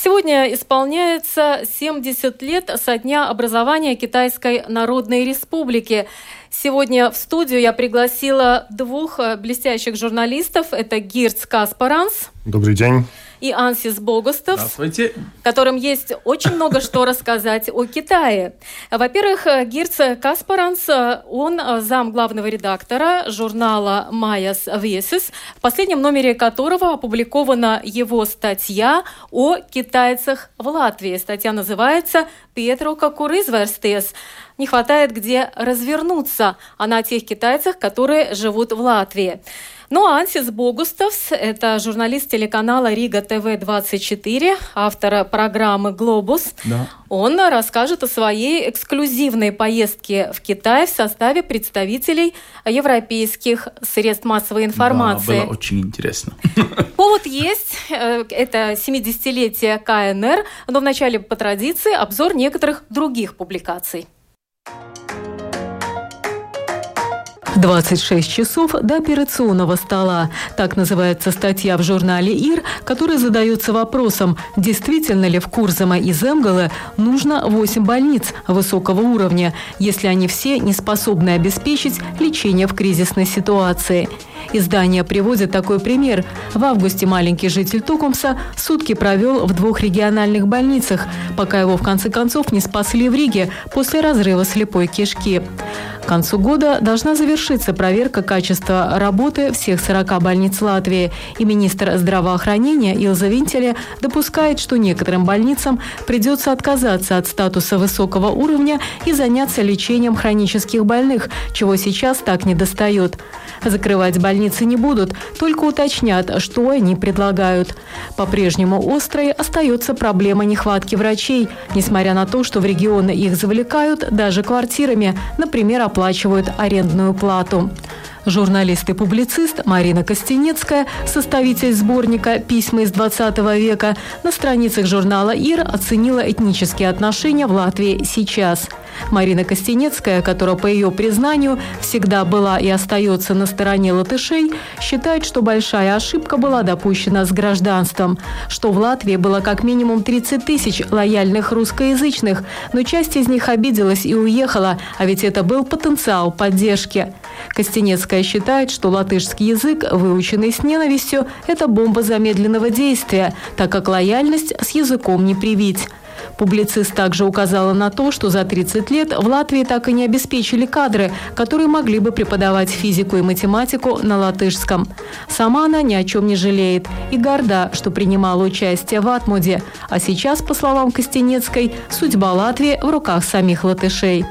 Сегодня исполняется 70 лет со дня образования Китайской Народной Республики. Сегодня в студию я пригласила двух э, блестящих журналистов. Это Гирц Каспаранс. Добрый день и Ансис Богустов, которым есть очень много что рассказать о Китае. Во-первых, Гирц Каспаранс, он зам главного редактора журнала «Майас Весис», в последнем номере которого опубликована его статья о китайцах в Латвии. Статья называется «Петро Кокурызверстес». Не хватает где развернуться. Она о тех китайцах, которые живут в Латвии. Ну а Ансис Богуставс – это журналист телеканала Рига ТВ-24, автор программы «Глобус». Да. Он расскажет о своей эксклюзивной поездке в Китай в составе представителей европейских средств массовой информации. Да, было очень интересно. Повод есть. Э, это 70-летие КНР, но вначале по традиции обзор некоторых других публикаций. 26 часов до операционного стола. Так называется статья в журнале ИР, которая задается вопросом, действительно ли в Курзама и Земгалы нужно 8 больниц высокого уровня, если они все не способны обеспечить лечение в кризисной ситуации. Издание приводит такой пример. В августе маленький житель Тукумса сутки провел в двух региональных больницах, пока его в конце концов не спасли в Риге после разрыва слепой кишки. Концу года должна завершиться проверка качества работы всех 40 больниц Латвии, и министр здравоохранения Илза Винтеле допускает, что некоторым больницам придется отказаться от статуса высокого уровня и заняться лечением хронических больных, чего сейчас так не достает. Закрывать больницы не будут, только уточнят, что они предлагают. По-прежнему острой остается проблема нехватки врачей, несмотря на то, что в регионы их завлекают даже квартирами, например, оплачивают арендную плату. Журналист и публицист Марина Костенецкая, составитель сборника «Письма из 20 века», на страницах журнала «Ир» оценила этнические отношения в Латвии сейчас. Марина Костенецкая, которая, по ее признанию, всегда была и остается на стороне латышей, считает, что большая ошибка была допущена с гражданством, что в Латвии было как минимум 30 тысяч лояльных русскоязычных, но часть из них обиделась и уехала, а ведь это был потенциал поддержки. Костенецкая считает, что латышский язык, выученный с ненавистью, это бомба замедленного действия, так как лояльность с языком не привить. Публицист также указала на то, что за 30 лет в Латвии так и не обеспечили кадры, которые могли бы преподавать физику и математику на латышском. Сама она ни о чем не жалеет и горда, что принимала участие в Атмуде. А сейчас, по словам Костенецкой, судьба Латвии в руках самих латышей.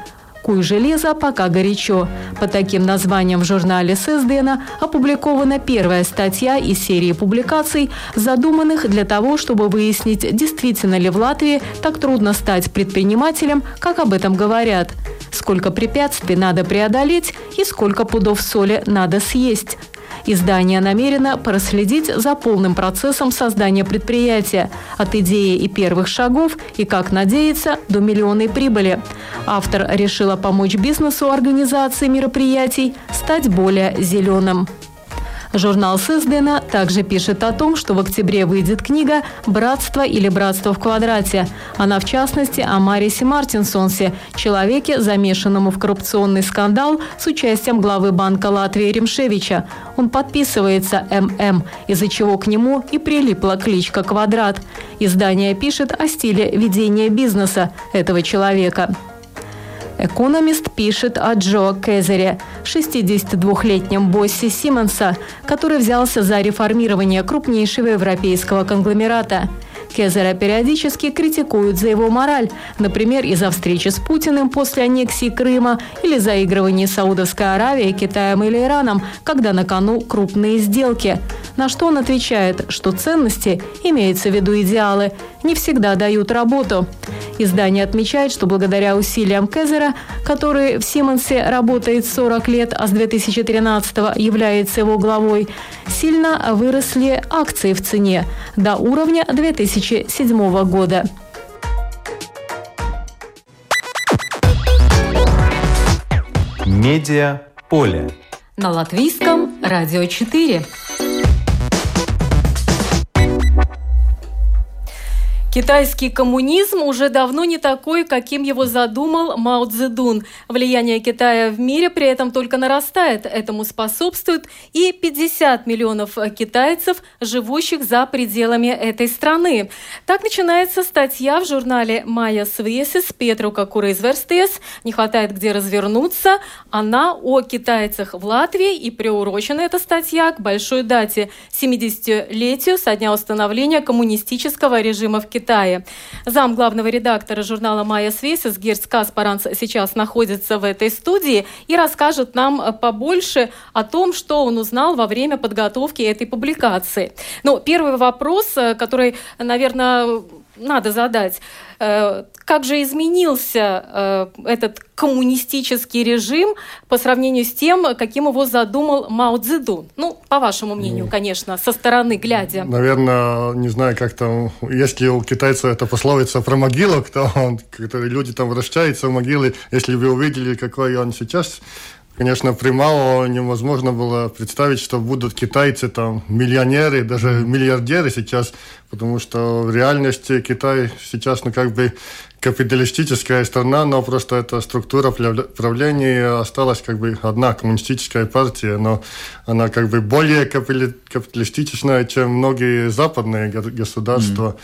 Куй железо пока горячо. По таким названиям в журнале Сездена опубликована первая статья из серии публикаций, задуманных для того, чтобы выяснить, действительно ли в Латвии так трудно стать предпринимателем, как об этом говорят. Сколько препятствий надо преодолеть и сколько пудов соли надо съесть. Издание намерено проследить за полным процессом создания предприятия, от идеи и первых шагов и, как надеется, до миллионной прибыли. Автор решила помочь бизнесу организации мероприятий стать более зеленым. Журнал Сыздена также пишет о том, что в октябре выйдет книга «Братство или братство в квадрате». Она, в частности, о Марисе Мартинсонсе, человеке, замешанному в коррупционный скандал с участием главы Банка Латвии Ремшевича. Он подписывается ММ, из-за чего к нему и прилипла кличка «Квадрат». Издание пишет о стиле ведения бизнеса этого человека. Экономист пишет о Джо Кезере, 62-летнем боссе Симонса, который взялся за реформирование крупнейшего европейского конгломерата. Кезера периодически критикуют за его мораль, например, из-за встречи с Путиным после аннексии Крыма или заигрывания Саудовской Аравией, Китаем или Ираном, когда на кону крупные сделки. На что он отвечает, что ценности, имеется в виду идеалы, не всегда дают работу. Издание отмечает, что благодаря усилиям Кезера, который в Симонсе работает 40 лет, а с 2013 является его главой, сильно выросли акции в цене до уровня 2007 года. Медиа поле. На латвийском радио 4. Китайский коммунизм уже давно не такой, каким его задумал Мао Цзэдун. Влияние Китая в мире при этом только нарастает. Этому способствует и 50 миллионов китайцев, живущих за пределами этой страны. Так начинается статья в журнале «Майя Свесис» Петру Курейзверстес «Не хватает где развернуться». Она о китайцах в Латвии и приурочена эта статья к большой дате – 70-летию со дня установления коммунистического режима в Китае. Китае. Зам главного редактора журнала «Майя Свесис» Герц Каспаранс сейчас находится в этой студии и расскажет нам побольше о том, что он узнал во время подготовки этой публикации. Ну, первый вопрос, э, который, наверное, надо задать. Э, как же изменился э, этот коммунистический режим по сравнению с тем, каким его задумал Мао Цзэдун? Ну, по вашему мнению, ну, конечно, со стороны глядя. Наверное, не знаю, как там, если у китайцев это пословица про могилу, то он, люди там вращаются в могилы, если вы увидели, какой он сейчас, Конечно, при Мао невозможно было представить, что будут китайцы там миллионеры, даже миллиардеры сейчас, потому что в реальности Китай сейчас, ну, как бы капиталистическая страна, но просто эта структура правления осталась как бы одна коммунистическая партия, но она как бы более капиталистичная, чем многие западные государства. Mm.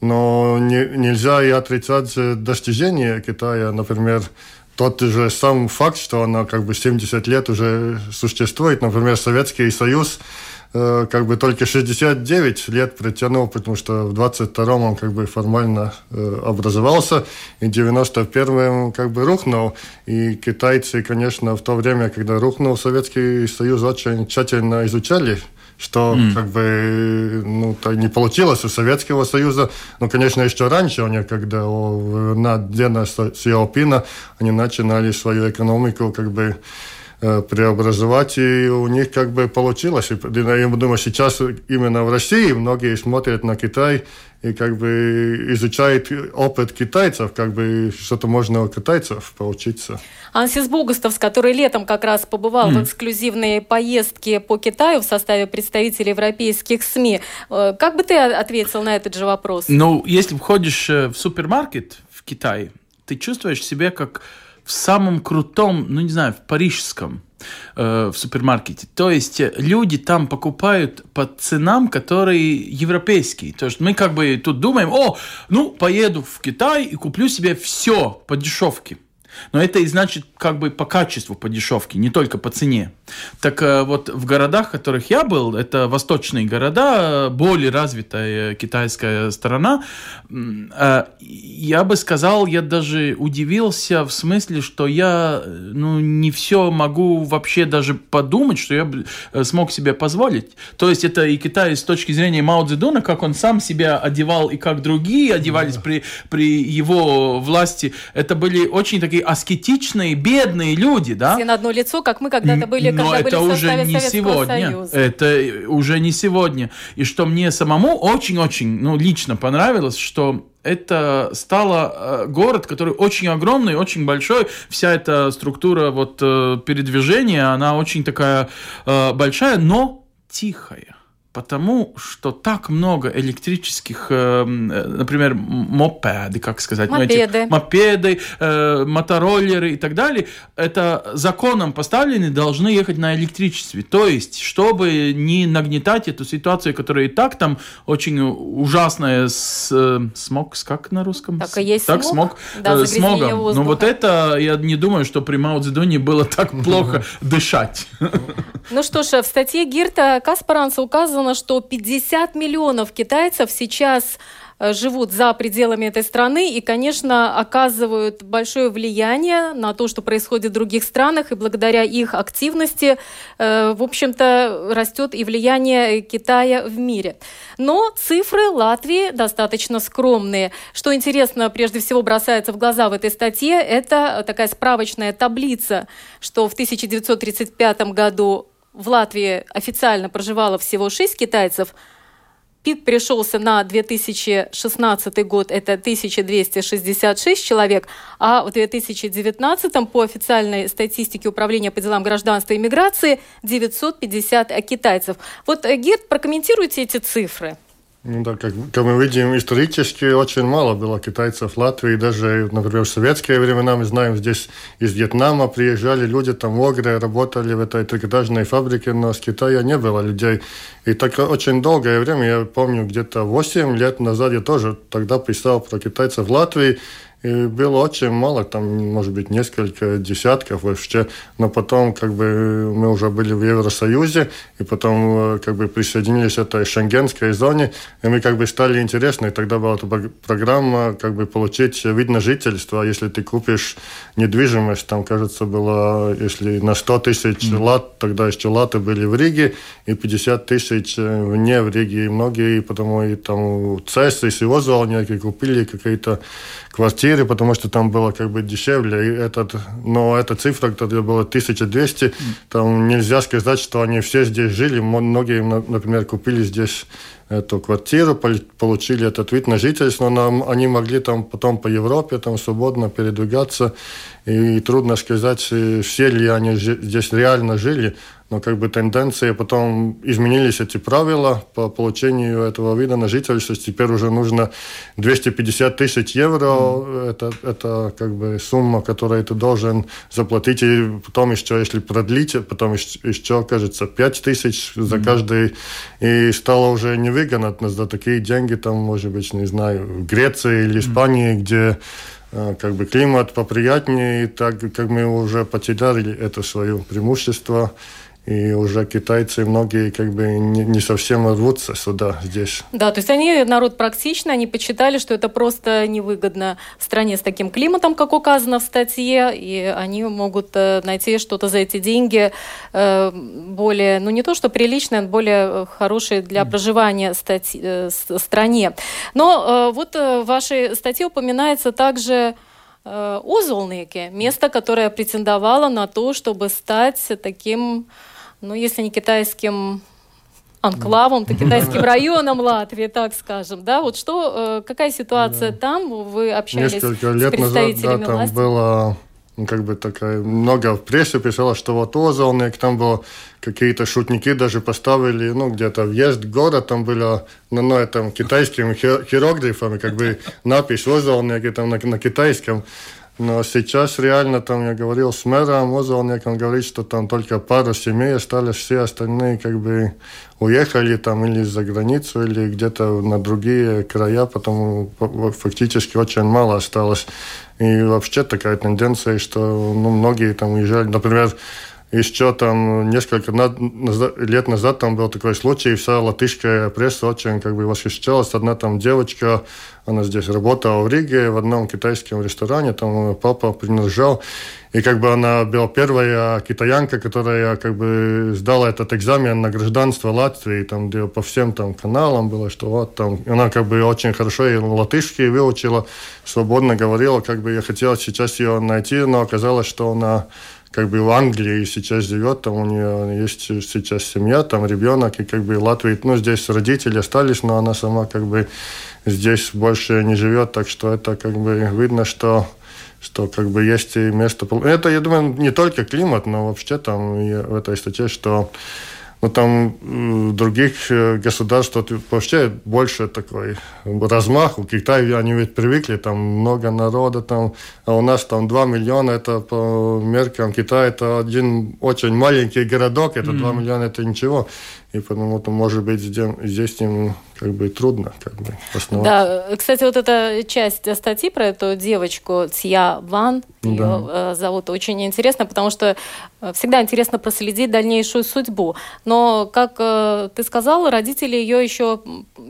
Но не, нельзя и отрицать достижения Китая, например, тот же сам факт, что она как бы 70 лет уже существует, например, Советский Союз э, как бы только 69 лет протянул, потому что в 22-м он как бы формально э, образовался, и в 91-м как бы рухнул. И китайцы, конечно, в то время, когда рухнул Советский Союз, очень тщательно изучали что mm. как бы ну, так не получилось у Советского Союза. Ну, конечно, еще раньше, они, когда на Дена Сиопина, они начинали свою экономику как бы преобразовать, и у них как бы получилось. И, я думаю, сейчас именно в России многие смотрят на Китай и как бы изучают опыт китайцев, как бы что-то можно у китайцев поучиться. Ансис Богустовс, который летом как раз побывал mm. в эксклюзивной поездке по Китаю в составе представителей европейских СМИ. Э, как бы ты ответил на этот же вопрос? Ну, если входишь э, в супермаркет в Китае, ты чувствуешь себя как в самом крутом, ну не знаю, в парижском э, в супермаркете. То есть люди там покупают по ценам, которые европейские. То есть мы как бы тут думаем, о, ну поеду в Китай и куплю себе все по дешевке. Но это и значит как бы по качеству, по дешевке, не только по цене. Так э, вот в городах, в которых я был, это восточные города, более развитая китайская сторона, э, я бы сказал, я даже удивился в смысле, что я ну, не все могу вообще даже подумать, что я э, смог себе позволить. То есть это и Китай с точки зрения Мао Цзэдуна, как он сам себя одевал и как другие одевались да. при, при его власти, это были очень такие аскетичные, бедные люди, да? Все на одно лицо, как мы когда-то были, Но когда это были уже не Советского сегодня. Союза. Это уже не сегодня. И что мне самому очень-очень, ну, лично понравилось, что это стало э, город, который очень огромный, очень большой. Вся эта структура вот э, передвижения, она очень такая э, большая, но тихая потому что так много электрических, э, например, мопеды, как сказать, мопеды, ну, эти, мопеды э, мотороллеры и так далее, это законом поставлены, должны ехать на электричестве. То есть, чтобы не нагнетать эту ситуацию, которая и так там очень ужасная с э, смог, как на русском? Так и есть так, смог, смог да, э, смогом. Но вот это, я не думаю, что при Мао Цзэдуне было так плохо дышать. Ну что ж, в статье Гирта Каспаранса указано, что 50 миллионов китайцев сейчас э, живут за пределами этой страны и, конечно, оказывают большое влияние на то, что происходит в других странах, и благодаря их активности, э, в общем-то, растет и влияние Китая в мире. Но цифры Латвии достаточно скромные. Что интересно, прежде всего бросается в глаза в этой статье, это такая справочная таблица, что в 1935 году в Латвии официально проживало всего 6 китайцев, пик пришелся на 2016 год, это 1266 человек, а в 2019 по официальной статистике Управления по делам гражданства и миграции 950 китайцев. Вот, э, Герд, прокомментируйте эти цифры. Ну да, как, как мы видим, исторически очень мало было китайцев в Латвии. Даже, например, в советские времена, мы знаем, здесь из Вьетнама приезжали люди, там в Огре работали в этой трикотажной фабрике, но с Китая не было людей. И так очень долгое время, я помню, где-то 8 лет назад я тоже тогда писал про китайцев в Латвии, и было очень мало, там, может быть, несколько десятков вообще. Но потом, как бы, мы уже были в Евросоюзе, и потом, э, как бы, присоединились к этой шенгенской зоне, и мы, как бы, стали интересны. И тогда была эта программа, как бы, получить вид на жительство, если ты купишь недвижимость, там, кажется, было, если на 100 тысяч mm. лат, тогда еще латы были в Риге, и 50 тысяч э, вне в Риге. И многие, потому и там ЦЕС и Сиозолники купили какие-то квартиры, потому что там было как бы дешевле. И этот, но эта цифра, тогда была 1200, там нельзя сказать, что они все здесь жили. Многие, например, купили здесь эту квартиру, получили этот вид на жительство, но они могли там потом по Европе там свободно передвигаться, и трудно сказать, все ли они здесь реально жили но как бы тенденции потом изменились эти правила по получению этого вида на жительство. Теперь уже нужно 250 тысяч евро. Mm. Это, это как бы сумма, которую ты должен заплатить. И потом еще, если продлить, потом еще, еще кажется, 5 тысяч за mm. каждый. И стало уже невыгодно за такие деньги, там, может быть, не знаю, в Греции или Испании, mm. где э, как бы климат поприятнее, и так как мы уже потеряли это свое преимущество, и уже китайцы многие как бы не, не совсем рвутся сюда, здесь. Да, то есть они народ практичный, они почитали, что это просто невыгодно в стране с таким климатом, как указано в статье, и они могут э, найти что-то за эти деньги э, более, ну не то что приличное, но более хорошее для проживания стати, э, стране. Но вот в вашей статье упоминается также Озолнеке, место, которое претендовало на то, чтобы стать таким ну, если не китайским анклавом, то китайским районом Латвии, так скажем, да? Вот что, э, какая ситуация да. там? Вы общались Несколько лет с представителями назад, да, там было ну, как бы такая, много в прессе писало, что вот Озолник, там было какие-то шутники даже поставили, ну, где-то въезд в город, там было, ну, ну, там, китайскими хироглифами, как бы надпись Озолник, там на, на китайском. Но сейчас реально, там я говорил с мэром Озолник, он говорит, что там только пару семей остались, все остальные как бы уехали там или за границу, или где-то на другие края, потому фактически очень мало осталось. И вообще такая тенденция, что ну, многие там уезжали. Например, еще там несколько лет назад там был такой случай, вся латышская пресса очень как бы восхищалась. Одна там девочка, она здесь работала в Риге в одном китайском ресторане, там папа принадлежал. И как бы она была первая китаянка, которая как бы сдала этот экзамен на гражданство Латвии, там где по всем там каналам было, что вот там, она как бы очень хорошо и латышский выучила, свободно говорила, как бы я хотел сейчас ее найти, но оказалось, что она как бы в Англии сейчас живет, там у нее есть сейчас семья, там ребенок, и как бы Латвии, ну, здесь родители остались, но она сама как бы здесь больше не живет, так что это как бы видно, что что как бы есть и место... Это, я думаю, не только климат, но вообще там в этой статье, что но там в других э, государствах вообще больше такой размах. У Китая они ведь привыкли, там много народа, там, а у нас там 2 миллиона, это по меркам Китая, это один очень маленький городок, это mm. 2 миллиона, это ничего. И потому что, может быть, здесь, им как бы трудно как бы основать. Да, кстати, вот эта часть статьи про эту девочку Цья Ван, ее да. Э, зовут, очень интересно, потому что э, всегда интересно проследить дальнейшую судьбу. Но, как э, ты сказал, родители ее еще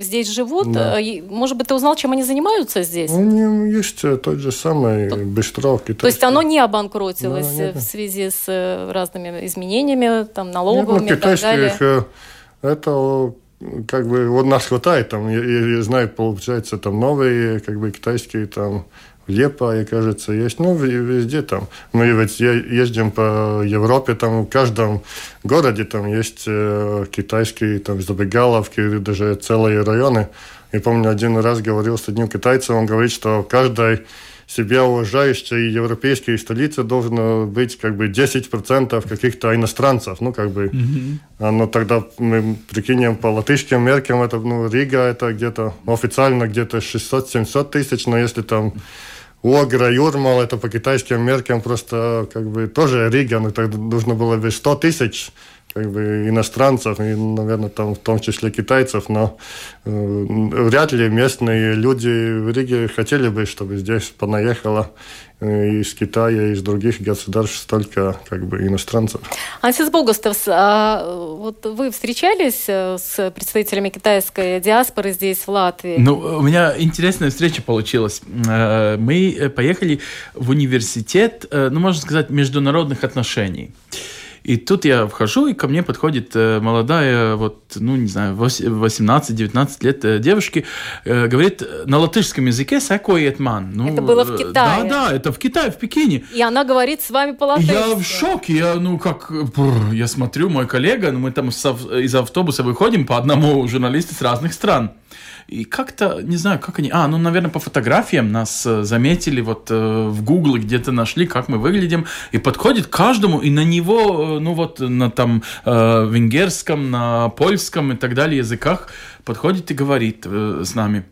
здесь живут. Да. Может быть, ты узнал, чем они занимаются здесь? У них есть тот же самый Быстров. То есть оно не обанкротилось да, в связи с разными изменениями, там, налоговыми нет, ну, и так далее? Это как бы вот нас хватает, там, я, я знаю, получается, там новые, как бы китайские, там, Лепа, кажется, есть, ну, везде там. Мы ведь ездим по Европе, там в каждом городе там есть э, китайские там забегаловки, даже целые районы. Я помню, один раз говорил с одним китайцем, он говорит, что в каждой себя уважающей европейской столице должно быть как бы 10% каких-то иностранцев. Ну, как бы, mm-hmm. оно тогда, мы прикинем по латышским меркам, это, ну, Рига, это где-то официально где-то 600-700 тысяч, но если там Огра, Юрмал, это по китайским меркам просто как бы тоже Рига, но тогда нужно было бы 100 тысяч как бы иностранцев, и, наверное, там в том числе китайцев, но э, вряд ли местные люди в Риге хотели бы, чтобы здесь понаехало э, из Китая, из других государств столько как бы иностранцев. Ансис Богостовс, а вот вы встречались э, с представителями китайской диаспоры здесь, в Латвии? Ну, у меня интересная встреча получилась. Э, мы поехали в университет, ну, можно сказать, международных отношений. И тут я вхожу, и ко мне подходит э, молодая, вот, ну, не знаю, 18-19 лет э, девушки, э, говорит на латышском языке «сакоет ман». Ну, это было в Китае. Да, да, это в Китае, в Пекине. И она говорит с вами по-латышски. Я в шоке, я, ну, как, я смотрю, мой коллега, ну, мы там из автобуса выходим по одному журналисту с разных стран. И как-то, не знаю, как они... А, ну, наверное, по фотографиям нас э, заметили, вот э, в Гугле где-то нашли, как мы выглядим, и подходит каждому, и на него, э, ну, вот на там венгерском, на польском и так далее языках подходит и говорит с нами.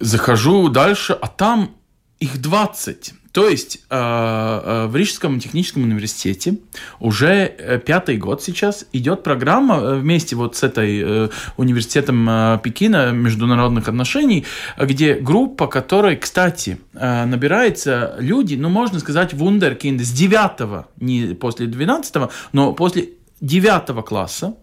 Захожу дальше, а там их 20. То есть э, э, в Рижском техническом университете уже э, пятый год сейчас идет программа вместе вот с этой университетом Пекина международных отношений, где группа, которой, кстати, набирается люди, ну, можно сказать, вундеркинд с 9 не после 12 но после 9 класса,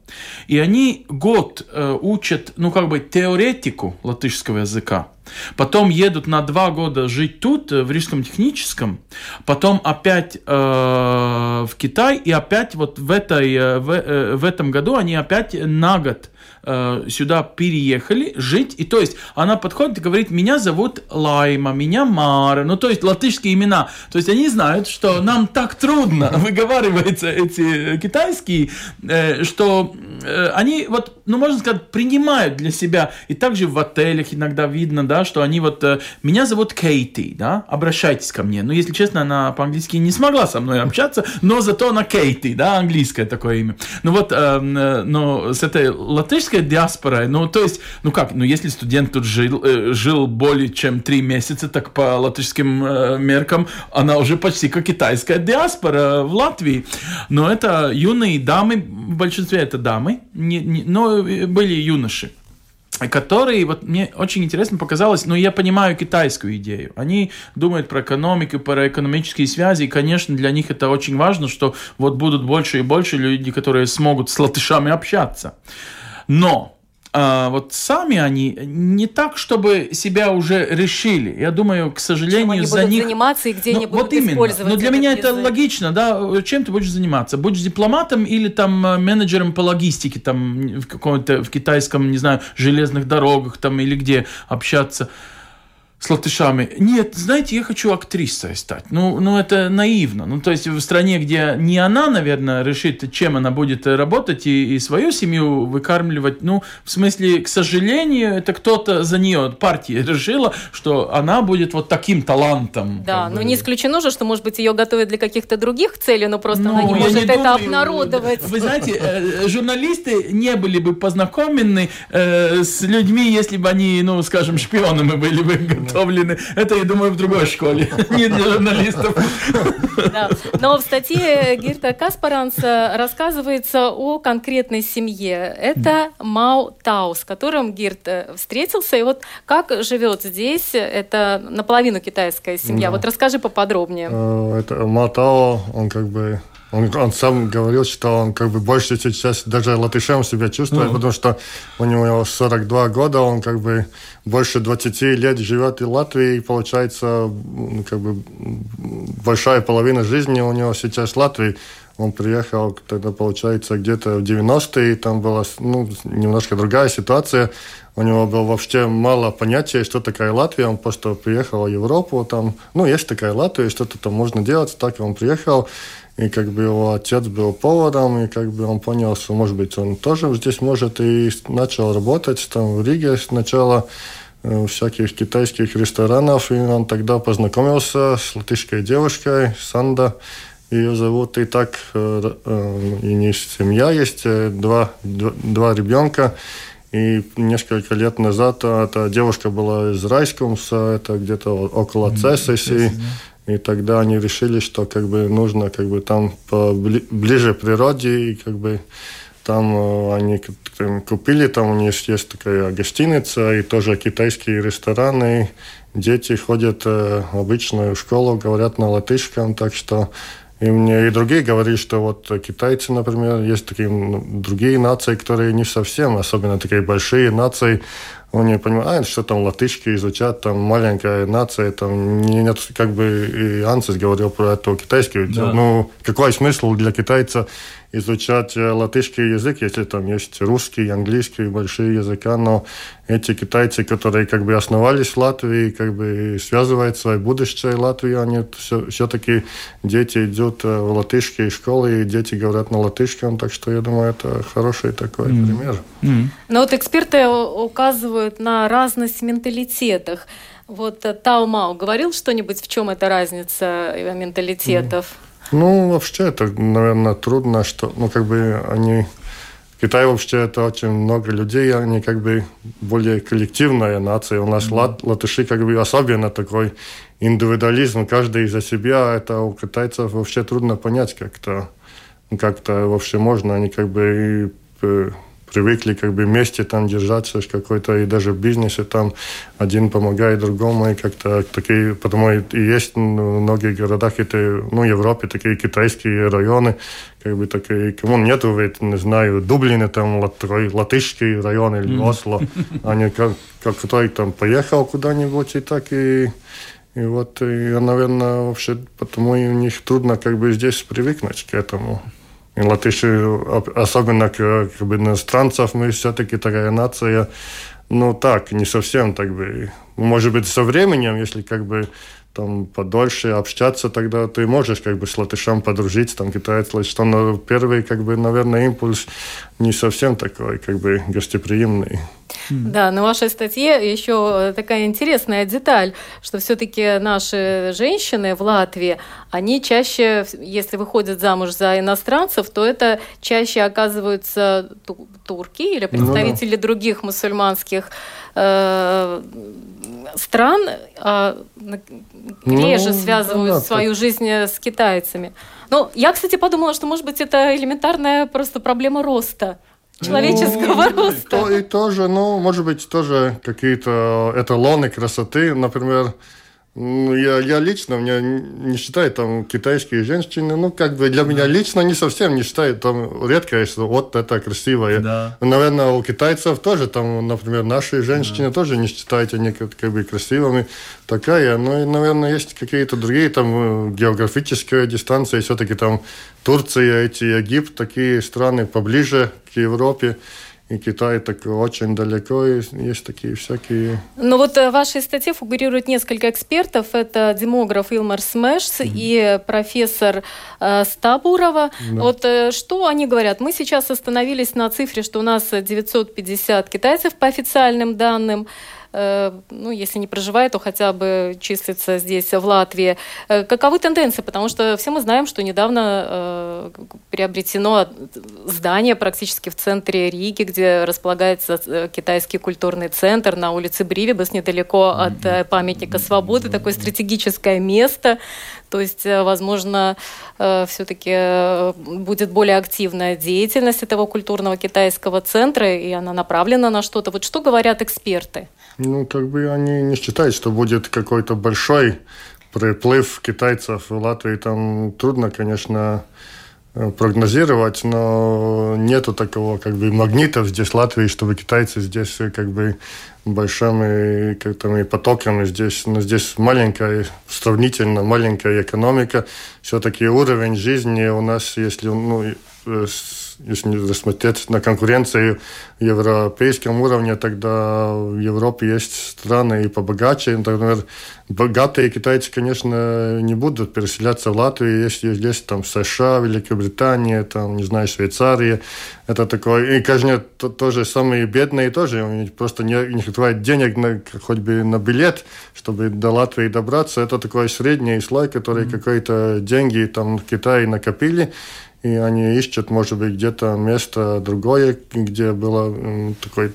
и они год учат, ну, как бы теоретику латышского языка. Потом едут на два года жить тут, э, в Рижском техническом, потом опять э, в Китай, и опять вот в, этой, э, в, э, в этом году они опять на год э, сюда переехали жить. И то есть она подходит и говорит, меня зовут Лайма, меня Мара. Ну, то есть латышские имена. То есть они знают, что нам так трудно выговариваются эти китайские, э, что э, они вот, ну, можно сказать, принимают для себя. И также в отелях иногда видно, да, что они вот, меня зовут Кейти, да, обращайтесь ко мне. Ну, если честно, она по-английски не смогла со мной общаться, но зато она Кейти, да, английское такое имя. Ну вот, эм, но с этой латышской русская диаспора, ну, то есть, ну как, ну, если студент тут жил, э, жил более чем три месяца, так по латышским э, меркам она уже почти как китайская диаспора в Латвии. Но это юные дамы, в большинстве это дамы, не, не, но были юноши которые, вот мне очень интересно показалось, но я понимаю китайскую идею. Они думают про экономику, про экономические связи, и, конечно, для них это очень важно, что вот будут больше и больше людей, которые смогут с латышами общаться. Но а, вот сами они не так, чтобы себя уже решили. Я думаю, к сожалению, они за них... заниматься и где ну, они будут вот именно. использовать Но для меня язык. это логично, да. Чем ты будешь заниматься? Будешь дипломатом или там э, менеджером по логистике, там в каком-то в китайском, не знаю, железных дорогах там или где общаться? С латышами. Нет, знаете, я хочу актрисой стать. Ну, ну, это наивно. Ну, то есть в стране, где не она, наверное, решит, чем она будет работать и, и свою семью выкармливать. Ну, в смысле, к сожалению, это кто-то за нее, партия решила, что она будет вот таким талантом. Да, но бы. не исключено же, что, может быть, ее готовят для каких-то других целей, но просто ну, она не может не это думаю, обнародовать. Вы знаете, э, журналисты не были бы познакомлены э, с людьми, если бы они, ну, скажем, шпионами были бы подготовлены. Это, я думаю, в другой школе, не для журналистов. Но в статье Гирта Каспаранца рассказывается о конкретной семье. Это Мау Тау, с которым Гирт э, встретился. И вот как живет здесь, это наполовину китайская семья. Вот расскажи поподробнее. Э, это Мау Тао, он как бы он, он сам говорил, что он как бы больше сейчас даже латышем себя чувствует, mm-hmm. потому что у него 42 года, он как бы больше 20 лет живет в Латвии, и получается как бы большая половина жизни у него сейчас в Латвии. Он приехал тогда, получается, где-то в 90-е, там была ну, немножко другая ситуация. У него было вообще мало понятия, что такая Латвия. Он просто приехал в Европу, там, ну, есть такая Латвия, что-то там можно делать. Так он приехал. И как бы его отец был поваром, и как бы он понял, что, может быть, он тоже здесь может, и начал работать там в Риге сначала э, всяких китайских ресторанов, и он тогда познакомился с латышской девушкой, Санда, ее зовут, и так, э, э, и не семья есть, два, два, два ребенка, и несколько лет назад эта девушка была из Райскомса, это где-то около Цесеси, mm-hmm. И тогда они решили, что как бы нужно как бы там ближе к природе и как бы там э, они купили, там у них есть такая гостиница и тоже китайские рестораны. Дети ходят э, в обычную школу, говорят на латышском, так что и мне и другие говорили, что вот китайцы, например, есть такие другие нации, которые не совсем, особенно такие большие нации, он не понимает, что там латышки изучать, там маленькая нация, там нет, как бы и Ансис говорил про это китайский. Да. Ну, какой смысл для китайца изучать э, латышский язык, если там есть русский, английский, большие языка, но эти китайцы, которые как бы основались в Латвии, как бы связывают свое будущее Латвии, они все, все-таки дети идут э, в латышские школы, и дети говорят на латышском, так что я думаю, это хороший такой mm. пример. Mm. Но вот эксперты указывают на разность в менталитетах. Вот э, Тау Мау говорил что-нибудь, в чем эта разница менталитетов? Mm. Ну, вообще, это, наверное, трудно, что, ну, как бы они... Китай вообще это очень много людей, они как бы более коллективная нация. У нас mm-hmm. лат, латыши как бы особенно такой индивидуализм, каждый за себя. Это у китайцев вообще трудно понять как-то. Как-то вообще можно, они как бы привыкли как бы вместе там держаться какой-то, и даже в бизнесе там один помогает другому, и как-то такие, потому и есть в многих городах, это, ну, Европе такие китайские районы, как бы такие, кому нету, ведь, не знаю, Дублине там такой латышский район или mm. Осло, они как, как кто там поехал куда-нибудь, и так и и вот, и, наверное, вообще потому и у них трудно как бы здесь привыкнуть к этому. Латыши, особенно как бы иностранцев, мы все-таки такая нация, ну так, не совсем так бы. Может быть, со временем, если как бы там подольше общаться, тогда ты можешь как бы с латышом подружиться, там китаец, что но первый, как бы, наверное, импульс не совсем такой, как бы, гостеприимный. Да, на вашей статье еще такая интересная деталь, что все-таки наши женщины в Латвии, они чаще, если выходят замуж за иностранцев, то это чаще оказываются турки или представители ну, да. других мусульманских э, стран, а реже ну, связывают да, свою жизнь с китайцами. Ну, я, кстати, подумала, что, может быть, это элементарная просто проблема роста человеческого ну, роста. То, и тоже, ну, может быть, тоже какие-то эталоны красоты, например, ну, я, я лично, меня не считаю там китайские женщины, ну, как бы для меня лично не совсем не считаю, там редко, что вот это красивое. Да. Наверное, у китайцев тоже, там, например, наши женщины да. тоже не считают они как, как бы красивыми. Такая, ну, и, наверное, есть какие-то другие там э, географические дистанции, все-таки там Турция, эти Египет, такие страны поближе к Европе и Китай так очень далеко, и есть такие всякие... Ну вот э, в вашей статье фигурирует несколько экспертов. Это демограф Илмар Смешс mm-hmm. и профессор э, Стабурова. Да. Вот э, что они говорят? Мы сейчас остановились на цифре, что у нас 950 китайцев по официальным данным. Э, ну, если не проживает, то хотя бы числится здесь, в Латвии. Э, каковы тенденции? Потому что все мы знаем, что недавно э, приобретено здание практически в центре Риги, где располагается китайский культурный центр на улице Бривибас, недалеко от памятника свободы, такое стратегическое место. То есть, возможно, все-таки будет более активная деятельность этого культурного китайского центра, и она направлена на что-то. Вот что говорят эксперты? Ну, как бы они не считают, что будет какой-то большой приплыв китайцев в Латвии. Там трудно, конечно, Э, прогнозировать, но нету такого как бы магнитов здесь в Латвии, чтобы китайцы здесь э, как бы большими как-то потоками здесь, но здесь маленькая, сравнительно маленькая экономика, все-таки уровень жизни у нас, если ну, э, если рассмотреть на конкуренцию европейском уровне, тогда в Европе есть страны и побогаче. Например, богатые китайцы, конечно, не будут переселяться в Латвию, если есть там США, Великобритания, там, не знаю, Швейцария. Это такое... И, конечно, то, тоже самые бедные тоже. У них просто не, не хватает денег на, хоть бы на билет, чтобы до Латвии добраться. Это такой средний слой, который mm-hmm. какие-то деньги там в Китае накопили и они ищут, может быть, где-то место другое, где было такой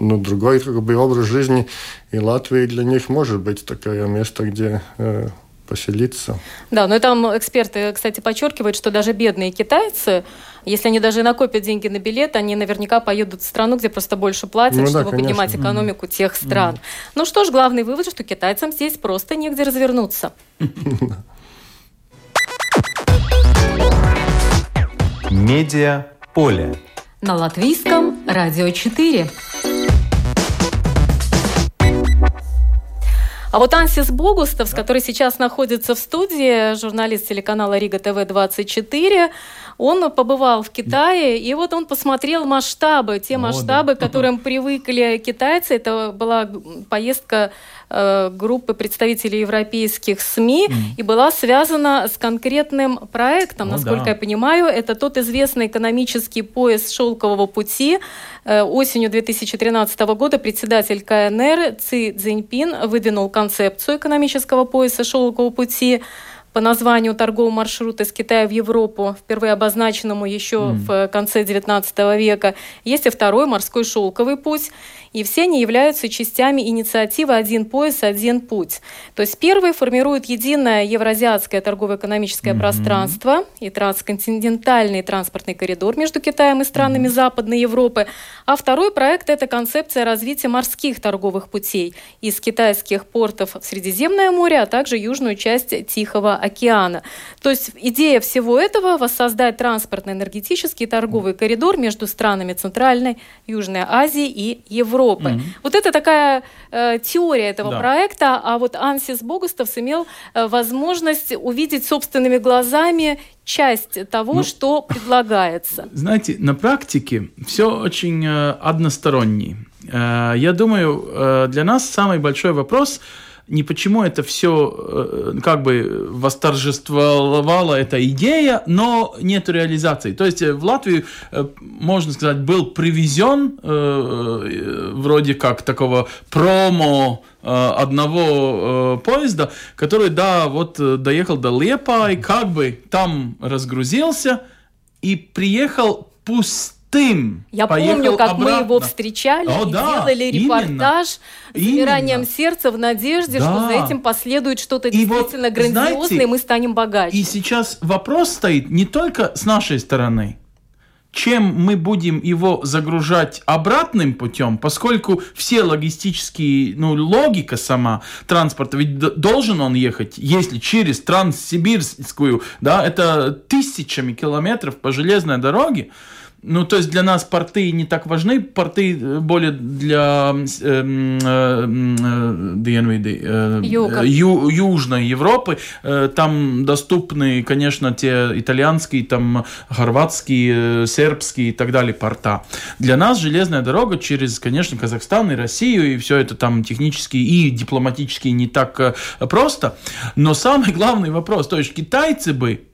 ну, другой как бы, образ жизни. И Латвия для них может быть такое место, где э, поселиться. Да, но там эксперты, кстати, подчеркивают, что даже бедные китайцы, если они даже накопят деньги на билет, они наверняка поедут в страну, где просто больше платят, ну, чтобы да, поднимать экономику тех стран. Mm-hmm. Ну что ж, главный вывод, что китайцам здесь просто негде развернуться. Медиа поле. На латвийском радио 4. А вот Ансис Богустов, который сейчас находится в студии, журналист телеканала Рига ТВ-24, он побывал в Китае, и вот он посмотрел масштабы, те масштабы, к которым привыкли китайцы. Это была поездка Э, группы представителей европейских СМИ mm. и была связана с конкретным проектом, ну, насколько да. я понимаю. Это тот известный экономический пояс шелкового пути. Э, осенью 2013 года председатель КНР Ци Цзиньпин выдвинул концепцию экономического пояса шелкового пути по названию торгового маршрута из Китая в Европу, впервые обозначенному еще mm. в конце XIX века. Есть и второй морской шелковый путь и все они являются частями инициативы «Один пояс, один путь». То есть первый формирует единое евразиатское торгово-экономическое mm-hmm. пространство и трансконтинентальный транспортный коридор между Китаем и странами mm-hmm. Западной Европы, а второй проект – это концепция развития морских торговых путей из китайских портов в Средиземное море, а также южную часть Тихого океана. То есть идея всего этого – воссоздать транспортно-энергетический торговый коридор между странами Центральной, Южной Азии и Европы. Европы. Mm-hmm. Вот это такая э, теория этого да. проекта, а вот Ансис Богустов имел э, возможность увидеть собственными глазами часть того, ну, что предлагается. Знаете, на практике все очень э, односторонне. Э, я думаю, э, для нас самый большой вопрос – не почему это все э, как бы восторжествовала эта идея, но нет реализации. То есть э, в Латвию, э, можно сказать, был привезен вроде как такого промо одного поезда, который, да, вот доехал до Лепа и как бы там разгрузился и приехал пусть пустым. Я помню, как обратно. мы его встречали О, и да, делали репортаж именно, с замиранием именно. сердца в надежде, да. что за этим последует что-то действительно вот, грандиозное, знаете, и мы станем богаче. И сейчас вопрос стоит не только с нашей стороны, чем мы будем его загружать обратным путем, поскольку все логистические, ну, логика сама транспорта, ведь должен он ехать, если через Транссибирскую, да, это тысячами километров по железной дороге, ну, то есть для нас порты не так важны, порты э, более для э, э, Dienvidi, э, э ю, Южной Европы. Э, там доступны, конечно, те итальянские, там хорватские, сербские и так далее порта. Для нас железная дорога через, конечно, Казахстан и Россию, и все это там технически и дипломатически не так просто. Но самый главный вопрос, то есть китайцы бы э,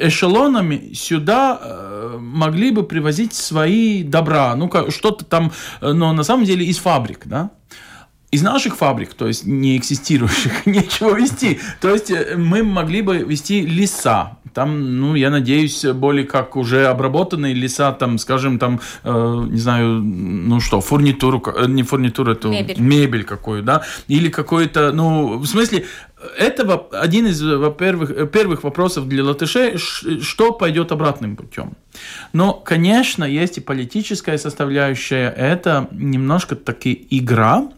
эшелонами сюда э, могли бы привозить свои добра, ну, что-то там, но на самом деле из фабрик, да, из наших фабрик, то есть не экзистирующих, нечего вести. То есть э, мы могли бы вести леса. Там, ну, я надеюсь, более как уже обработанные леса, там, скажем, там, э, не знаю, ну что, фурнитуру, э, не фурнитуру, эту мебель, мебель какую, да, или какой-то, ну, в смысле, это один из, во-первых, э, первых вопросов для латышей, что пойдет обратным путем. Но, конечно, есть и политическая составляющая, это немножко таки игра,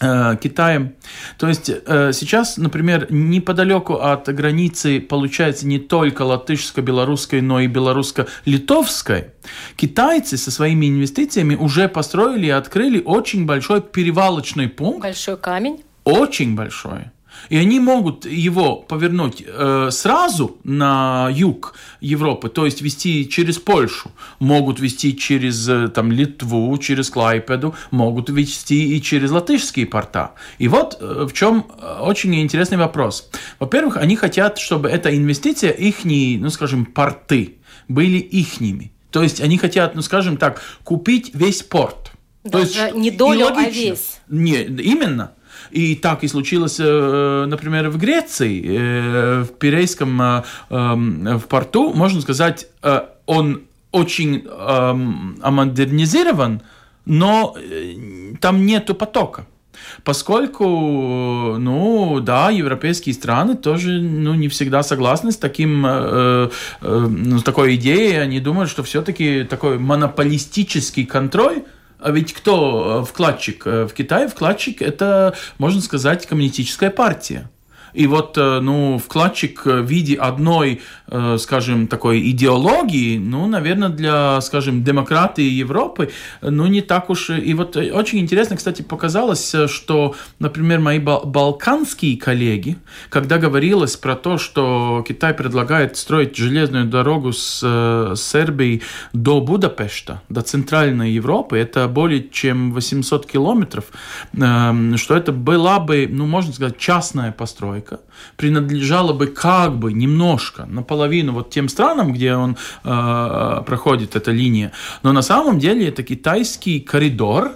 Китаем. То есть э, сейчас, например, неподалеку от границы получается не только латышско-белорусской, но и белорусско-литовской. Китайцы со своими инвестициями уже построили и открыли очень большой перевалочный пункт. Большой камень. Очень большой. И они могут его повернуть э, сразу на юг Европы, то есть вести через Польшу, могут вести через э, там, Литву, через Клайпеду, могут вести и через латышские порта. И вот э, в чем э, очень интересный вопрос. Во-первых, они хотят, чтобы эта инвестиция, их, ну скажем, порты были ихними. То есть они хотят, ну скажем так, купить весь порт. Даже То есть, не долю, а весь. Не, именно. И так и случилось, э, например, в Греции, э, в Пирейском э, эм, в порту, можно сказать, он очень эм, модернизирован, но там нету потока. Поскольку, ну, да, европейские страны тоже, ну, не всегда согласны с таким, э, э, с такой идеей, они думают, что все-таки такой монополистический контроль а ведь кто э, вкладчик э, в Китае? Вкладчик – это, можно сказать, коммунистическая партия. И вот, э, ну, вкладчик в виде одной, э, скажем, такой идеологии, ну, наверное, для, скажем, демократии Европы, ну, не так уж... И вот очень интересно, кстати, показалось, что, например, мои балканские коллеги, когда говорилось про то, что Китай предлагает строить железную дорогу с э, Сербии до Будапешта, до Центральной Европы, это более чем 800 километров, эм, что это была бы, ну, можно сказать, частная постройка постройка принадлежала бы как бы немножко, наполовину вот тем странам, где он э, проходит, эта линия. Но на самом деле это китайский коридор,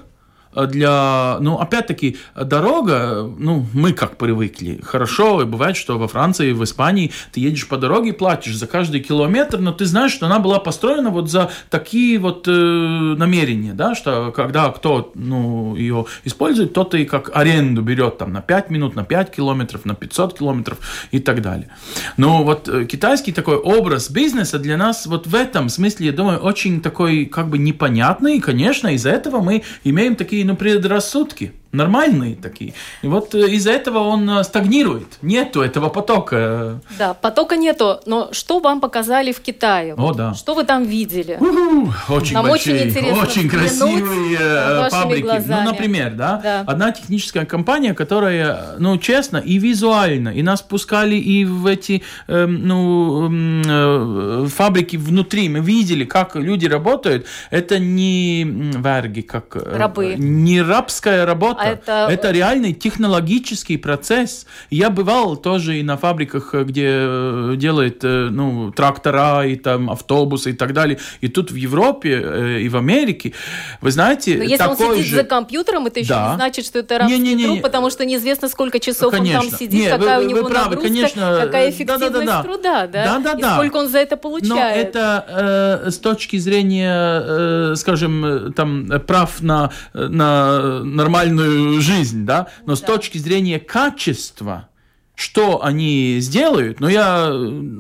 для, ну, опять-таки, дорога, ну, мы как привыкли, хорошо, и бывает, что во Франции, в Испании ты едешь по дороге, платишь за каждый километр, но ты знаешь, что она была построена вот за такие вот э, намерения, да, что когда кто, ну, ее использует, тот и как аренду берет там на 5 минут, на 5 километров, на 500 километров и так далее. Но вот э, китайский такой образ бизнеса для нас вот в этом смысле, я думаю, очень такой как бы непонятный, и, конечно, из-за этого мы имеем такие ну, предрассудки нормальные такие. И вот э, из-за этого он э, стагнирует. Нету этого потока. Да, потока нету. Но что вам показали в Китае? О, да. Что вы там видели? У-ху, очень Нам большие, очень, интересно очень красивые э, фабрики. Ну, глазами. Ну, например, да, да, одна техническая компания, которая, ну, честно, и визуально, и нас пускали и в эти, э, ну, э, фабрики внутри. Мы видели, как люди работают. Это не верги, как... Рабы. Не рабская работа, это... это реальный технологический процесс. Я бывал тоже и на фабриках, где э, делают э, ну, трактора и там автобусы и так далее. И тут в Европе э, и в Америке, вы знаете, Но если такой он сидит же... за компьютером, это еще да. не значит, что это рабский не, не, не, труд, потому что неизвестно, сколько часов конечно. он там сидит, не, какая вы, у него вы правы, нагрузка, конечно. какая эффективность да, да, да, труда, да? Да, да, и да. сколько он за это получает. Но это э, с точки зрения, э, скажем, там прав на, на нормальную жизнь, да, но да. с точки зрения качества, что они сделают, но я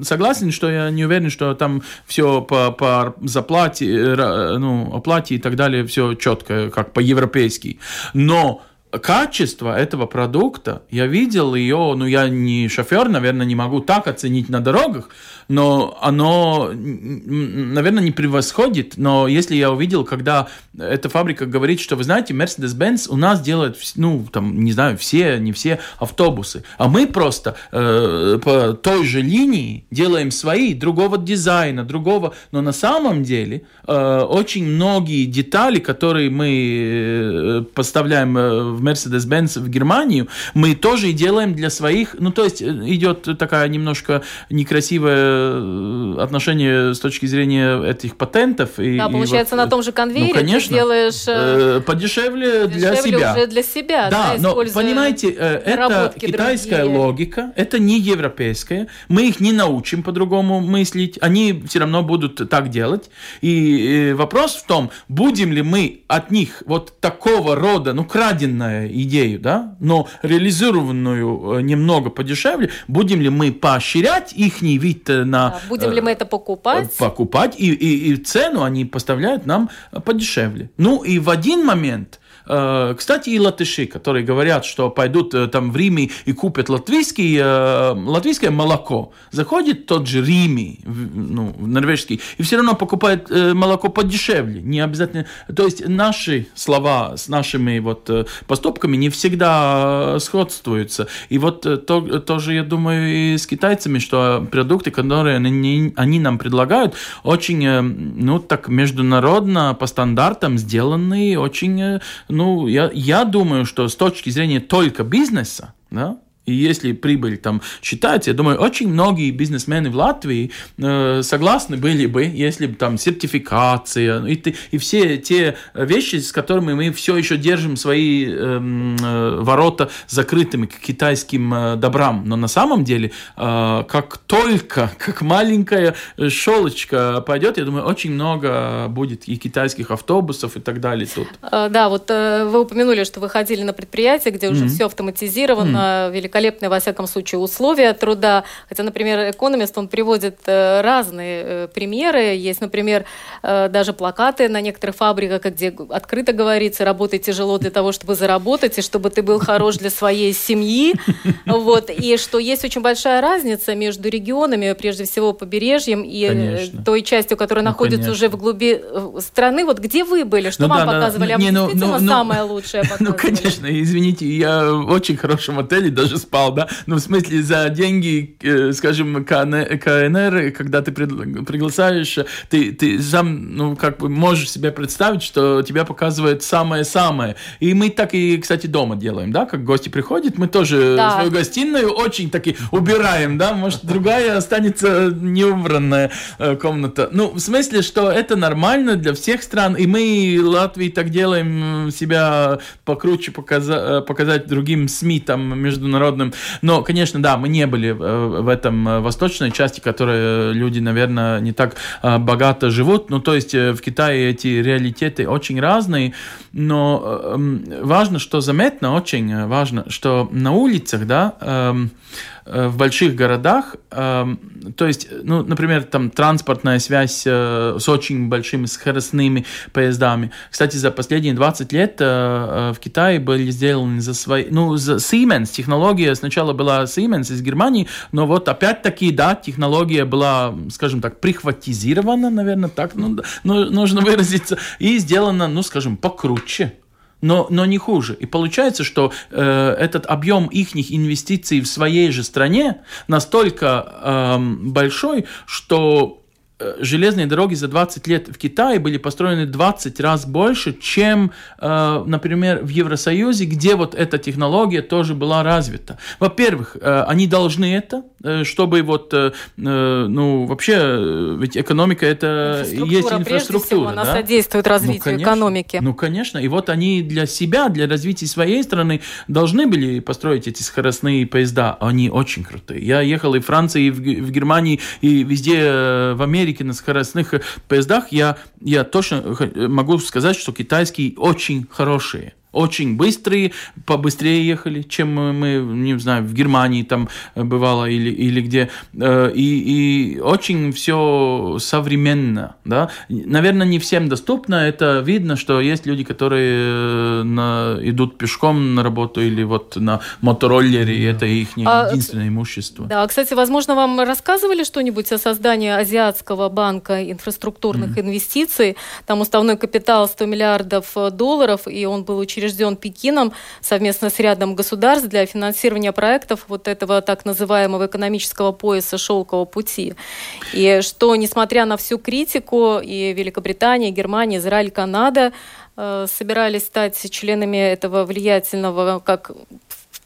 согласен, что я не уверен, что там все по, по заплате, э, ну, оплате и так далее, все четко, как по-европейски. Но качество этого продукта, я видел ее, ну я не шофер, наверное, не могу так оценить на дорогах, но оно, наверное, не превосходит. Но если я увидел, когда эта фабрика говорит, что, вы знаете, Mercedes-Benz у нас делает, ну, там, не знаю, все, не все автобусы, а мы просто э, по той же линии делаем свои, другого дизайна, другого, но на самом деле э, очень многие детали, которые мы э, поставляем э, в Mercedes-Benz в Германию, мы тоже и делаем для своих, ну, то есть идет такая немножко некрасивое отношение с точки зрения этих патентов. И, да, получается, и вот, на том же конвейере ну, конечно, ты делаешь... Э, подешевле для себя. уже для себя, да, да но, понимаете, это китайская другие. логика, это не европейская, мы их не научим по-другому мыслить, они все равно будут так делать, и вопрос в том, будем ли мы от них вот такого рода, ну, краденную идею, да, но реализованную э, немного подешевле, будем ли мы поощрять их вид на... Будем ли мы это покупать? Э, покупать, и, и, и цену они поставляют нам подешевле. Ну, и в один момент Э, кстати, и латыши, которые говорят, что пойдут э, там в Риме и купят латвийский, э, латвийское молоко. Заходит тот же Риме, ну, норвежский, и все равно покупает молоко подешевле. Не обязательно. То есть наши слова с нашими вот поступками не всегда сходствуются. И вот то, тоже, я думаю, и с китайцами, что продукты, которые они, они нам предлагают, очень, ну, так международно, по стандартам сделанные, очень ну, я, я думаю, что с точки зрения только бизнеса, да, и если прибыль там считать, я думаю, очень многие бизнесмены в Латвии э, согласны были бы, если бы там сертификация и, и все те вещи, с которыми мы все еще держим свои эм, э, ворота закрытыми к китайским э, добрам. Но на самом деле, э, как только, как маленькая шелочка пойдет, я думаю, очень много будет и китайских автобусов и так далее тут. Э, да, вот э, вы упомянули, что вы ходили на предприятие, где уже mm-hmm. все автоматизировано, mm-hmm великолепные, во всяком случае, условия труда. Хотя, например, экономист, он приводит э, разные э, примеры. Есть, например, э, даже плакаты на некоторых фабриках, где открыто говорится, работай тяжело для того, чтобы заработать, и чтобы ты был хорош для своей семьи. Вот. И что есть очень большая разница между регионами, прежде всего побережьем и конечно. той частью, которая ну, находится конечно. уже в глуби страны. Вот где вы были? Что ну, вам да, показывали? Да. Не, ну, действительно ну, самое лучшее показывали? Ну, конечно, извините, я в очень хорошем отеле, даже спал, да, ну, в смысле, за деньги, э, скажем, КНР, когда ты приглашаешь, ты, ты сам, ну, как бы можешь себе представить, что тебя показывает самое-самое. И мы так и, кстати, дома делаем, да, как гости приходят, мы тоже да. свою гостиную очень таки убираем, да, может, другая останется неубранная э, комната. Ну, в смысле, что это нормально для всех стран, и мы, Латвии, так делаем себя покруче показа показать другим СМИ, там, международным международным. Но, конечно, да, мы не были э, в этом э, восточной части, которой люди, наверное, не так э, богато живут. Ну, то есть в Китае эти реалитеты очень разные, но важно, что заметно, очень важно, что на улицах, да, эм, Э, в больших городах, эм, то есть, ну, например, там транспортная связь э, с очень большими скоростными поездами. Кстати, за последние 20 лет э, в Китае были сделаны за свои, ну, за Siemens, технология сначала была Siemens из Германии, но вот опять-таки, да, технология была, скажем так, прихватизирована, наверное, так ну, нужно выразиться, и сделана, ну, скажем, покруче но, но не хуже. И получается, что э, этот объем их инвестиций в своей же стране настолько э, большой, что железные дороги за 20 лет в Китае были построены 20 раз больше, чем, э, например, в Евросоюзе, где вот эта технология тоже была развита. Во-первых, э, они должны это, чтобы вот, ну, вообще, ведь экономика это инфраструктура, есть инфраструктура. Всего, она да? содействует развитию ну, конечно, экономики. Ну, конечно. И вот они для себя, для развития своей страны должны были построить эти скоростные поезда. Они очень крутые. Я ехал и в Франции, и в Германии, и везде в Америке Америке на скоростных поездах, я, я точно могу сказать, что китайские очень хорошие очень быстрые, побыстрее ехали, чем мы, не знаю, в Германии там бывало или, или где. Э, и, и очень все современно, да. Наверное, не всем доступно. Это видно, что есть люди, которые э, на, идут пешком на работу или вот на мотороллере, и это их а, единственное имущество. Да, кстати, возможно, вам рассказывали что-нибудь о создании Азиатского банка инфраструктурных mm-hmm. инвестиций. Там уставной капитал 100 миллиардов долларов, и он был учрежден учрежден Пекином совместно с рядом государств для финансирования проектов вот этого так называемого экономического пояса «Шелкового пути». И что, несмотря на всю критику, и Великобритания, и Германия, Израиль, Канада собирались стать членами этого влиятельного, как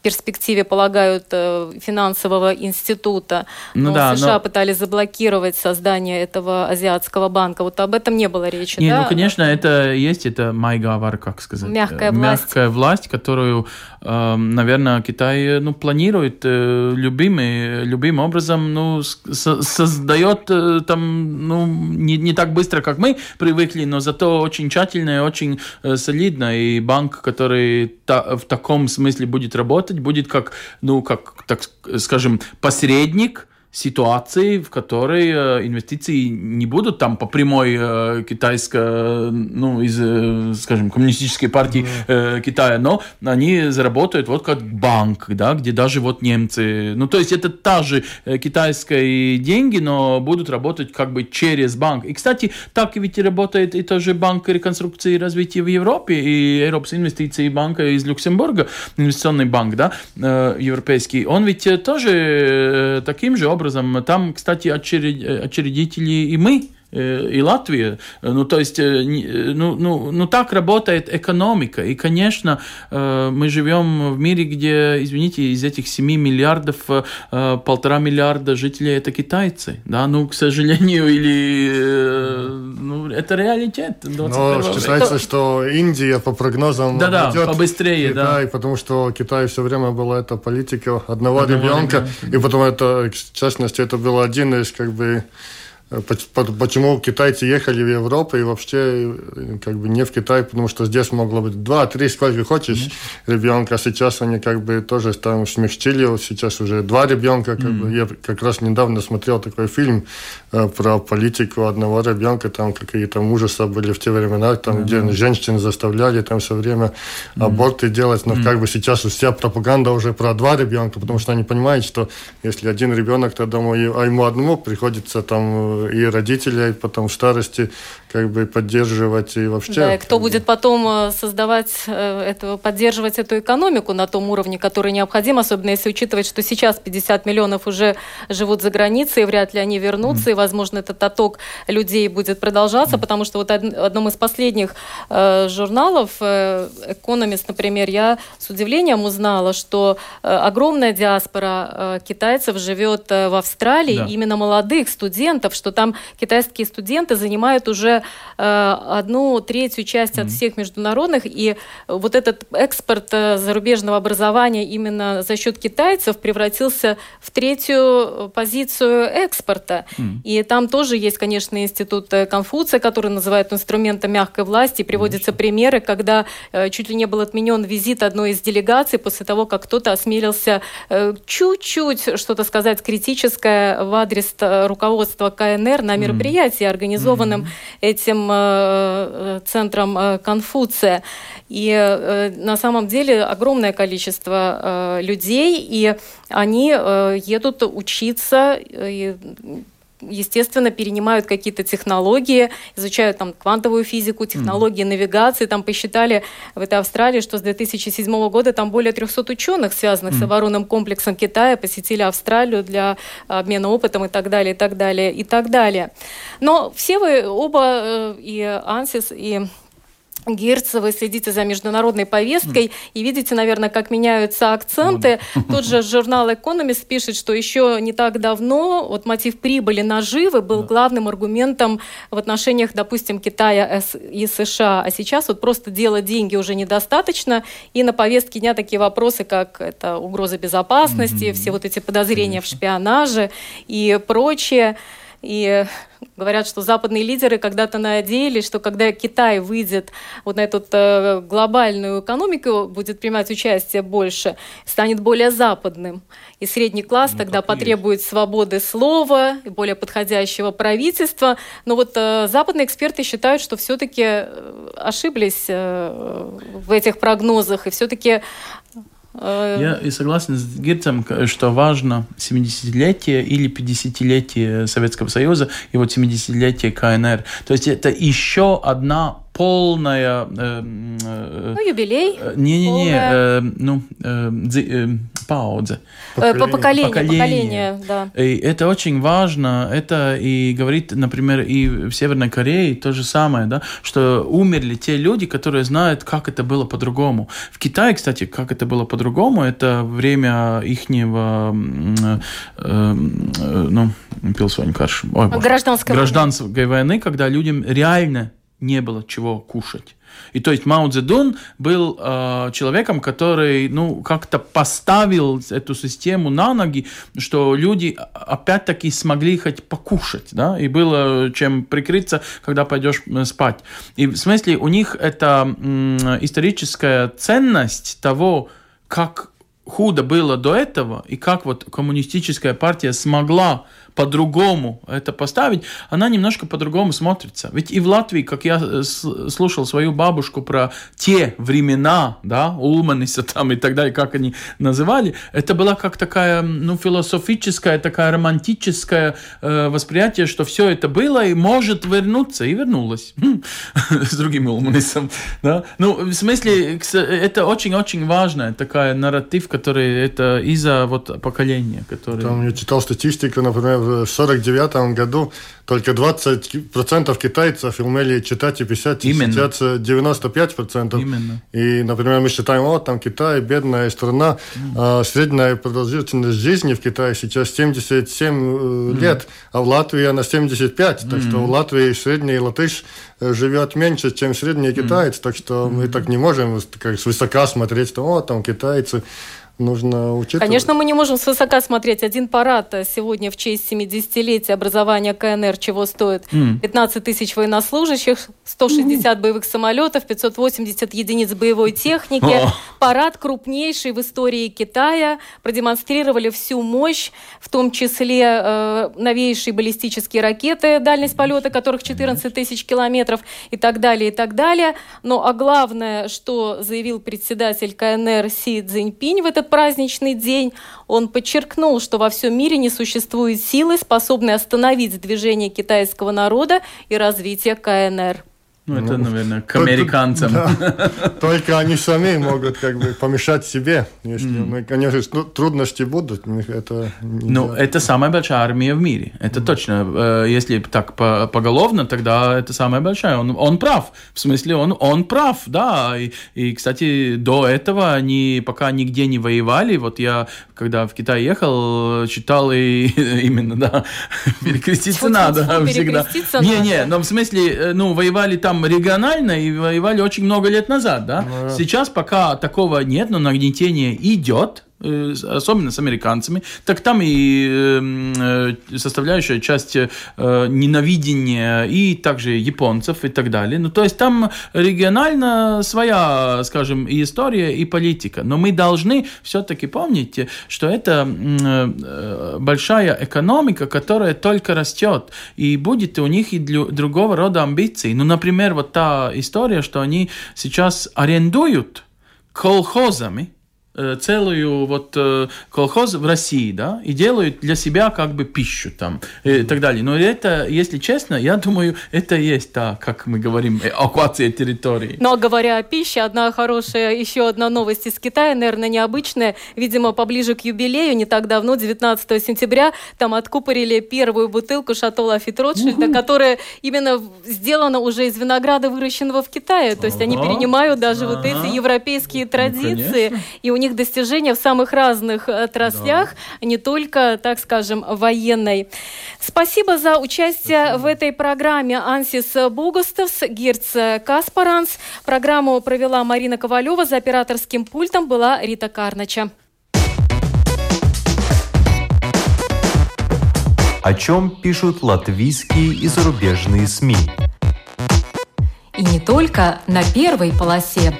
перспективе полагают э, финансового института. Ну, но да, США но... пытались заблокировать создание этого азиатского банка. Вот об этом не было речи. Не, да? ну конечно, это есть, это майгавар, как сказать. Мягкая власть. Мягкая власть, которую, наверное, Китай ну, планирует э, любимый, любым образом, ну, создает э, там, ну, не, не так быстро, как мы привыкли, но зато очень тщательно и очень солидно. И банк, который в таком смысле будет работать, будет как, ну, как, так скажем, посредник ситуации, в которой э, инвестиции не будут там по прямой э, китайской, ну, из, э, скажем, коммунистической партии э, Китая, но они заработают вот как банк, да, где даже вот немцы, ну, то есть это та же китайские деньги, но будут работать как бы через банк. И, кстати, так ведь и работает и тоже банк реконструкции и развития в Европе, и Европейский инвестиции банка из Люксембурга, инвестиционный банк, да, европейский, он ведь тоже таким же образом. Там, кстати, очередители и мы Э, и Латвия. Ну, то есть, э, ну, ну, ну, так работает экономика. И, конечно, э, мы живем в мире, где, извините, из этих 7 миллиардов полтора миллиарда жителей это китайцы. Да, ну, к сожалению, или ну, это реалитет. Но считается, что Индия по прогнозам да, да, побыстрее, Китай, да. потому что Китай все время была эта политика одного, одного ребенка, ребенка, и потом это, в частности, это был один из как бы Почему китайцы ехали в Европу и вообще как бы не в Китай, потому что здесь могло быть два, три, сколько хочешь mm-hmm. ребенка. А сейчас они как бы тоже там смягчили, сейчас уже два ребенка. Как mm-hmm. бы, я как раз недавно смотрел такой фильм э, про политику одного ребенка, там какие-то ужасы были в те времена, там mm-hmm. где женщин заставляли там все время mm-hmm. аборты делать, но mm-hmm. как бы сейчас вся пропаганда уже про два ребенка, потому что они понимают, что если один ребенок, то думаю, а ему одному приходится там и родителей потом в старости как бы поддерживать и вообще. Да, и кто будет потом э, создавать, э, этого, поддерживать эту экономику на том уровне, который необходим, особенно если учитывать, что сейчас 50 миллионов уже живут за границей, и вряд ли они вернутся, mm. и, возможно, этот отток людей будет продолжаться, mm. потому что вот одном из последних э, журналов, э, Economist, например, я с удивлением узнала, что э, огромная диаспора э, китайцев живет э, в Австралии, да. именно молодых студентов, что там китайские студенты занимают уже э, одну третью часть mm-hmm. от всех международных, и вот этот экспорт э, зарубежного образования именно за счет китайцев превратился в третью позицию экспорта. Mm-hmm. И там тоже есть, конечно, институт э, Конфуция, который называют инструментом мягкой власти, и приводятся mm-hmm. примеры, когда э, чуть ли не был отменен визит одной из делегаций после того, как кто-то осмелился э, чуть-чуть что-то сказать критическое в адрес э, руководства КНР на мероприятии, организованном mm-hmm. этим э, э, центром э, Конфуция. И на самом деле огромное количество людей, и они едут учиться, и естественно, перенимают какие-то технологии, изучают там квантовую физику, технологии mm-hmm. навигации. Там посчитали в этой Австралии, что с 2007 года там более 300 ученых, связанных mm-hmm. с оборонным комплексом Китая, посетили Австралию для обмена опытом и так далее, и так далее, и так далее. Но все вы оба, э, и Ансис, и Герца, вы следите за международной повесткой mm. и видите, наверное, как меняются акценты. Mm. Тот же журнал Economist пишет, что еще не так давно вот мотив прибыли наживы был mm. главным аргументом в отношениях, допустим, Китая и США. А сейчас вот просто делать деньги уже недостаточно, и на повестке дня такие вопросы, как это угроза безопасности, mm-hmm. все вот эти подозрения Конечно. в шпионаже и прочее. И говорят, что западные лидеры когда-то надеялись, что когда Китай выйдет вот на эту э, глобальную экономику, будет принимать участие больше, станет более западным. И средний класс ну, тогда потребует есть. свободы слова, более подходящего правительства. Но вот э, западные эксперты считают, что все-таки э, ошиблись э, в этих прогнозах, и все-таки Э, Я и согласен с Гирцем, что важно 70-летие или 50-летие Советского Союза и вот 70-летие КНР. То есть это еще одна полная... Э, э, ну, юбилей. Не-не-не, э, ну, э, э, пауза. Поколение. По поколению, поколение. поколение да. И это очень важно. Это и говорит, например, и в Северной Корее то же самое, да, что умерли те люди, которые знают, как это было по-другому. В Китае, кстати, как это было по-другому, это время ихнего, э, э, ну, пилсонь, гражданской, гражданской войны, когда людям реально не было чего кушать. И то есть Мао Цзэдун был э, человеком, который, ну, как-то поставил эту систему на ноги, что люди опять-таки смогли хоть покушать, да, и было чем прикрыться, когда пойдешь спать. И в смысле у них это э, историческая ценность того, как худо было до этого, и как вот коммунистическая партия смогла по-другому это поставить, она немножко по-другому смотрится. Ведь и в Латвии, как я э, слушал свою бабушку про те времена, да, Улманиса там и так далее, как они называли, это была как такая, ну, философическая, такая романтическое э, восприятие, что все это было и может вернуться, и вернулось хм. с другим Улманисом, да. Ну, в смысле, это очень-очень важная такая нарратив, который это из-за вот поколения, которое... Там я читал статистику, например, в 1949 году только 20% китайцев умели читать и писать, Именно. сейчас 95%. Именно. И, например, мы считаем, вот там Китай, бедная страна, mm. а средняя продолжительность жизни в Китае сейчас 77 mm. лет, а в Латвии она 75, mm. так что в Латвии средний латыш э, живет меньше, чем средний китаец, mm. так что mm. мы так не можем как свысока смотреть, что вот там китайцы нужно учитывать. Конечно, мы не можем свысока смотреть. Один парад сегодня в честь 70-летия образования КНР чего стоит? 15 тысяч военнослужащих, 160 боевых самолетов, 580 единиц боевой техники. Парад крупнейший в истории Китая. Продемонстрировали всю мощь, в том числе э, новейшие баллистические ракеты, дальность полета которых 14 тысяч километров и так далее, и так далее. Но а главное, что заявил председатель КНР Си Цзиньпинь в этот праздничный день он подчеркнул, что во всем мире не существует силы, способной остановить движение китайского народа и развитие КНР. Ну, это, ну, наверное, к американцам. Да, только они сами могут как бы помешать себе. Если, mm. мы, конечно, ну, трудности будут, это Ну, это самая большая армия в мире. Это mm. точно. Э, если так поголовно, тогда это самая большая. Он, он прав. В смысле, он, он прав, да. И, и, кстати, до этого они пока нигде не воевали. Вот я, когда в Китай ехал, читал и именно, да, перекреститься надо всегда. Не-не, но в смысле, э, ну, воевали там регионально и воевали очень много лет назад, да? Ну, да. Сейчас пока такого нет, но нагнетение идет, особенно с американцами, так там и эм, э, составляющая часть э, ненавидения и также японцев и так далее. Ну, то есть там регионально своя, скажем, и история, и политика. Но мы должны все-таки помнить, что это большая экономика, которая только растет, и будет у них и другого рода амбиции. Ну, например, вот та история, что они сейчас арендуют колхозами, Э, целую вот э, колхоз в России, да, и делают для себя как бы пищу там и так далее. Но это, если честно, я думаю, это есть та, как мы говорим, оккупация территории. Но говоря о пище, одна хорошая, еще одна новость из Китая, наверное, необычная, видимо, поближе к юбилею, не так давно, 19 сентября, там откупорили первую бутылку Шато Лафит Ротшильда, которая именно сделана уже из винограда, выращенного в Китае. То есть они перенимают даже вот эти европейские ну, традиции, и у них них достижения в самых разных отраслях, да. не только, так скажем, военной. Спасибо за участие Спасибо. в этой программе Ансис Бугустовс, Герц Каспаранс. Программу провела Марина Ковалева, за операторским пультом была Рита Карнача. О чем пишут латвийские и зарубежные СМИ? И не только на первой полосе.